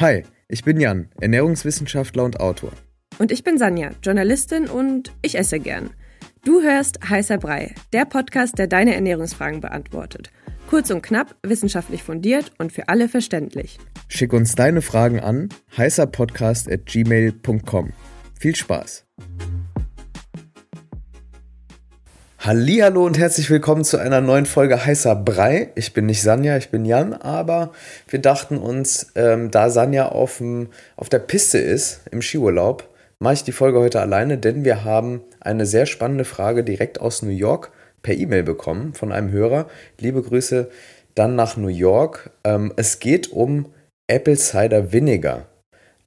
Hi, ich bin Jan, Ernährungswissenschaftler und Autor. Und ich bin Sanja, Journalistin und ich esse gern. Du hörst Heißer Brei, der Podcast, der deine Ernährungsfragen beantwortet. Kurz und knapp, wissenschaftlich fundiert und für alle verständlich. Schick uns deine Fragen an heißerpodcast@gmail.com. Viel Spaß. Hallo und herzlich willkommen zu einer neuen Folge Heißer Brei. Ich bin nicht Sanja, ich bin Jan, aber wir dachten uns, ähm, da Sanja aufm, auf der Piste ist im Skiurlaub, mache ich die Folge heute alleine, denn wir haben eine sehr spannende Frage direkt aus New York per E-Mail bekommen von einem Hörer. Liebe Grüße dann nach New York. Ähm, es geht um Apple Cider Vinegar,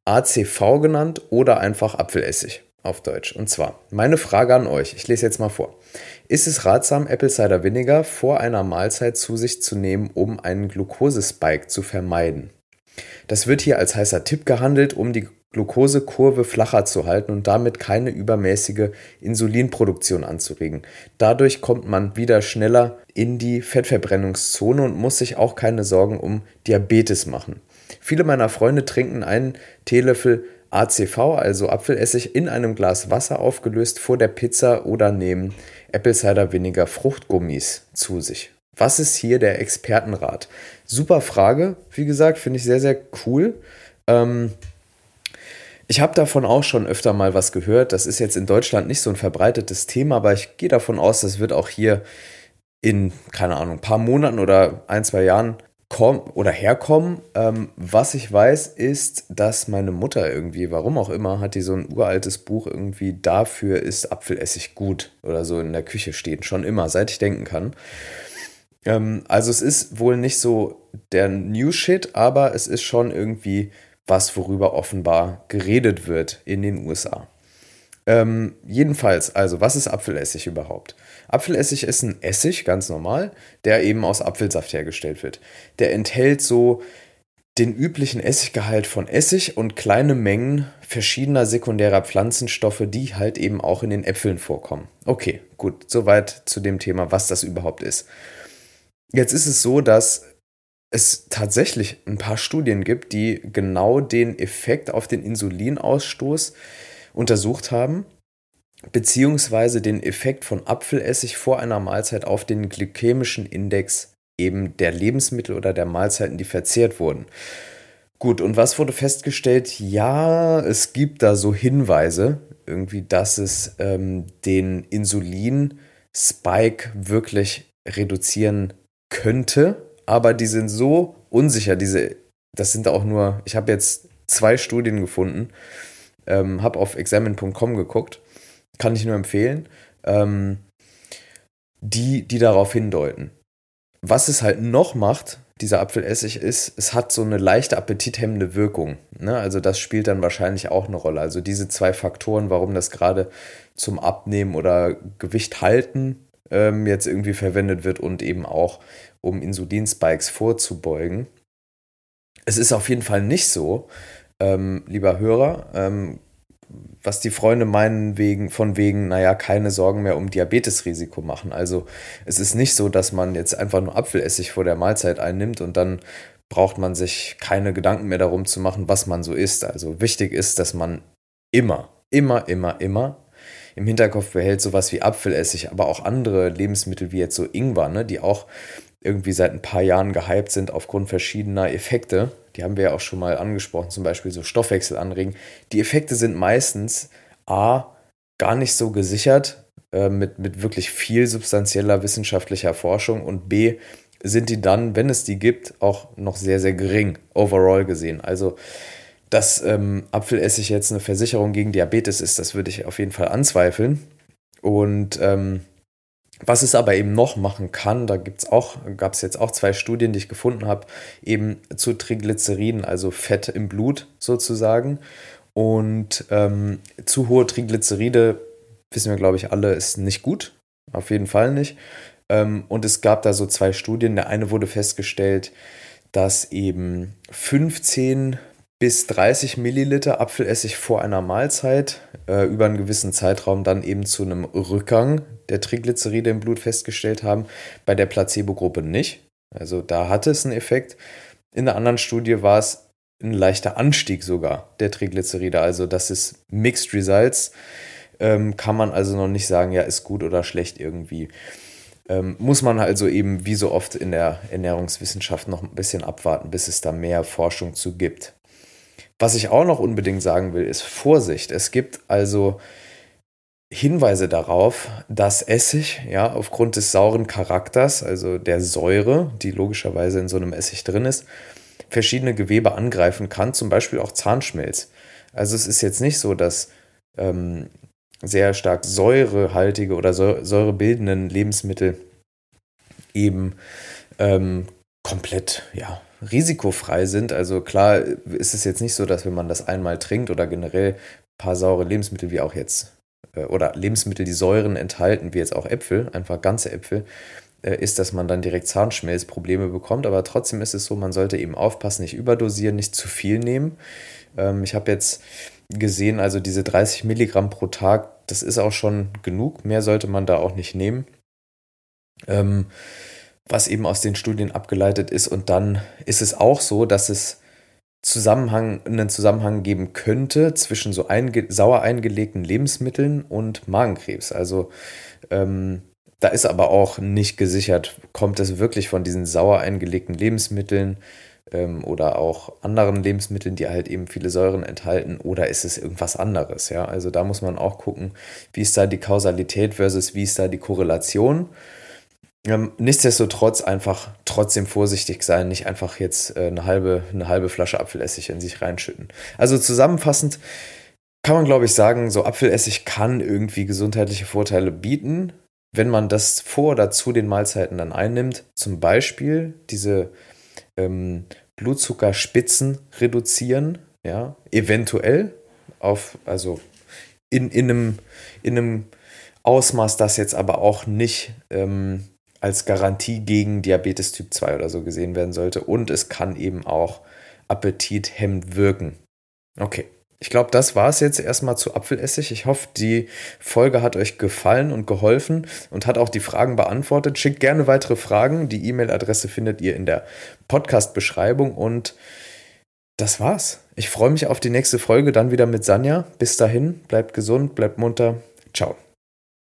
ACV genannt oder einfach Apfelessig auf Deutsch. Und zwar, meine Frage an euch, ich lese jetzt mal vor. Ist es ratsam, Apple Cider Vinegar vor einer Mahlzeit zu sich zu nehmen, um einen Glukosespike zu vermeiden? Das wird hier als heißer Tipp gehandelt, um die Glukosekurve flacher zu halten und damit keine übermäßige Insulinproduktion anzuregen. Dadurch kommt man wieder schneller in die Fettverbrennungszone und muss sich auch keine Sorgen um Diabetes machen. Viele meiner Freunde trinken einen Teelöffel ACV, also Apfelessig, in einem Glas Wasser aufgelöst vor der Pizza oder nehmen Apple Cider Vinegar Fruchtgummis zu sich. Was ist hier der Expertenrat? Super Frage, wie gesagt, finde ich sehr, sehr cool. Ähm, ich habe davon auch schon öfter mal was gehört. Das ist jetzt in Deutschland nicht so ein verbreitetes Thema, aber ich gehe davon aus, das wird auch hier in, keine Ahnung, ein paar Monaten oder ein, zwei Jahren kommen oder herkommen. Ähm, was ich weiß, ist, dass meine Mutter irgendwie, warum auch immer, hat die so ein uraltes Buch irgendwie dafür ist Apfelessig gut oder so in der Küche stehen. Schon immer, seit ich denken kann. Ähm, also es ist wohl nicht so der New Shit, aber es ist schon irgendwie was, worüber offenbar geredet wird in den USA. Ähm, jedenfalls, also was ist Apfelessig überhaupt? Apfelessig ist ein Essig, ganz normal, der eben aus Apfelsaft hergestellt wird. Der enthält so den üblichen Essiggehalt von Essig und kleine Mengen verschiedener sekundärer Pflanzenstoffe, die halt eben auch in den Äpfeln vorkommen. Okay, gut, soweit zu dem Thema, was das überhaupt ist. Jetzt ist es so, dass es tatsächlich ein paar Studien gibt, die genau den Effekt auf den Insulinausstoß untersucht haben, beziehungsweise den Effekt von Apfelessig vor einer Mahlzeit auf den glykämischen Index eben der Lebensmittel oder der Mahlzeiten, die verzehrt wurden. Gut, und was wurde festgestellt? Ja, es gibt da so Hinweise, irgendwie, dass es ähm, den Insulin-Spike wirklich reduzieren könnte, aber die sind so unsicher. Diese, das sind auch nur, ich habe jetzt zwei Studien gefunden, ähm, habe auf examine.com geguckt, kann ich nur empfehlen, ähm, die, die darauf hindeuten. Was es halt noch macht, dieser Apfelessig, ist, es hat so eine leichte appetithemmende Wirkung. Ne? Also das spielt dann wahrscheinlich auch eine Rolle. Also diese zwei Faktoren, warum das gerade zum Abnehmen oder Gewicht halten ähm, jetzt irgendwie verwendet wird und eben auch um Insulinspikes vorzubeugen. Es ist auf jeden Fall nicht so, ähm, lieber Hörer, ähm, was die Freunde meinen, wegen, von wegen, naja, keine Sorgen mehr um Diabetesrisiko machen. Also es ist nicht so, dass man jetzt einfach nur Apfelessig vor der Mahlzeit einnimmt und dann braucht man sich keine Gedanken mehr darum zu machen, was man so isst. Also wichtig ist, dass man immer, immer, immer, immer im Hinterkopf behält, sowas wie Apfelessig, aber auch andere Lebensmittel wie jetzt so Ingwer, ne, die auch irgendwie seit ein paar Jahren gehypt sind aufgrund verschiedener Effekte. Die haben wir ja auch schon mal angesprochen, zum Beispiel so Stoffwechsel anregen. Die Effekte sind meistens A, gar nicht so gesichert äh, mit, mit wirklich viel substanzieller wissenschaftlicher Forschung und B, sind die dann, wenn es die gibt, auch noch sehr, sehr gering, overall gesehen. Also, dass ähm, Apfelessig jetzt eine Versicherung gegen Diabetes ist, das würde ich auf jeden Fall anzweifeln. Und ähm, was es aber eben noch machen kann, da gibt's auch, gab es jetzt auch zwei Studien, die ich gefunden habe, eben zu Triglyceriden, also Fett im Blut sozusagen. Und ähm, zu hohe Triglyceride, wissen wir glaube ich alle, ist nicht gut. Auf jeden Fall nicht. Ähm, und es gab da so zwei Studien. Der eine wurde festgestellt, dass eben 15 bis 30 Milliliter Apfelessig vor einer Mahlzeit äh, über einen gewissen Zeitraum dann eben zu einem Rückgang der Triglyceride im Blut festgestellt haben, bei der Placebo-Gruppe nicht. Also da hatte es einen Effekt. In der anderen Studie war es ein leichter Anstieg sogar der Triglyceride. Also das ist Mixed Results. Ähm, kann man also noch nicht sagen, ja, ist gut oder schlecht irgendwie. Ähm, muss man also eben wie so oft in der Ernährungswissenschaft noch ein bisschen abwarten, bis es da mehr Forschung zu gibt. Was ich auch noch unbedingt sagen will, ist Vorsicht. Es gibt also Hinweise darauf, dass Essig, ja, aufgrund des sauren Charakters, also der Säure, die logischerweise in so einem Essig drin ist, verschiedene Gewebe angreifen kann, zum Beispiel auch Zahnschmelz. Also es ist jetzt nicht so, dass ähm, sehr stark säurehaltige oder säurebildenden Lebensmittel eben ähm, komplett ja, risikofrei sind. Also klar ist es jetzt nicht so, dass wenn man das einmal trinkt oder generell ein paar saure Lebensmittel wie auch jetzt äh, oder Lebensmittel, die Säuren enthalten, wie jetzt auch Äpfel, einfach ganze Äpfel, äh, ist, dass man dann direkt Zahnschmelzprobleme bekommt. Aber trotzdem ist es so, man sollte eben aufpassen, nicht überdosieren, nicht zu viel nehmen. Ähm, ich habe jetzt gesehen, also diese 30 Milligramm pro Tag, das ist auch schon genug. Mehr sollte man da auch nicht nehmen. Ähm, was eben aus den Studien abgeleitet ist. Und dann ist es auch so, dass es Zusammenhang, einen Zusammenhang geben könnte zwischen so einge sauer eingelegten Lebensmitteln und Magenkrebs. Also ähm, da ist aber auch nicht gesichert, kommt es wirklich von diesen sauer eingelegten Lebensmitteln ähm, oder auch anderen Lebensmitteln, die halt eben viele Säuren enthalten, oder ist es irgendwas anderes? Ja, also da muss man auch gucken, wie ist da die Kausalität versus wie ist da die Korrelation. Ähm, nichtsdestotrotz einfach trotzdem vorsichtig sein, nicht einfach jetzt äh, eine, halbe, eine halbe Flasche Apfelessig in sich reinschütten. Also zusammenfassend kann man, glaube ich, sagen, so Apfelessig kann irgendwie gesundheitliche Vorteile bieten, wenn man das vor oder zu den Mahlzeiten dann einnimmt. Zum Beispiel diese ähm, Blutzuckerspitzen reduzieren, ja, eventuell auf, also in, in, einem, in einem Ausmaß, das jetzt aber auch nicht ähm, als Garantie gegen Diabetes Typ 2 oder so gesehen werden sollte. Und es kann eben auch appetithemmend wirken. Okay. Ich glaube, das war es jetzt erstmal zu Apfelessig. Ich hoffe, die Folge hat euch gefallen und geholfen und hat auch die Fragen beantwortet. Schickt gerne weitere Fragen. Die E-Mail-Adresse findet ihr in der Podcast-Beschreibung und das war's. Ich freue mich auf die nächste Folge, dann wieder mit Sanja. Bis dahin, bleibt gesund, bleibt munter. Ciao.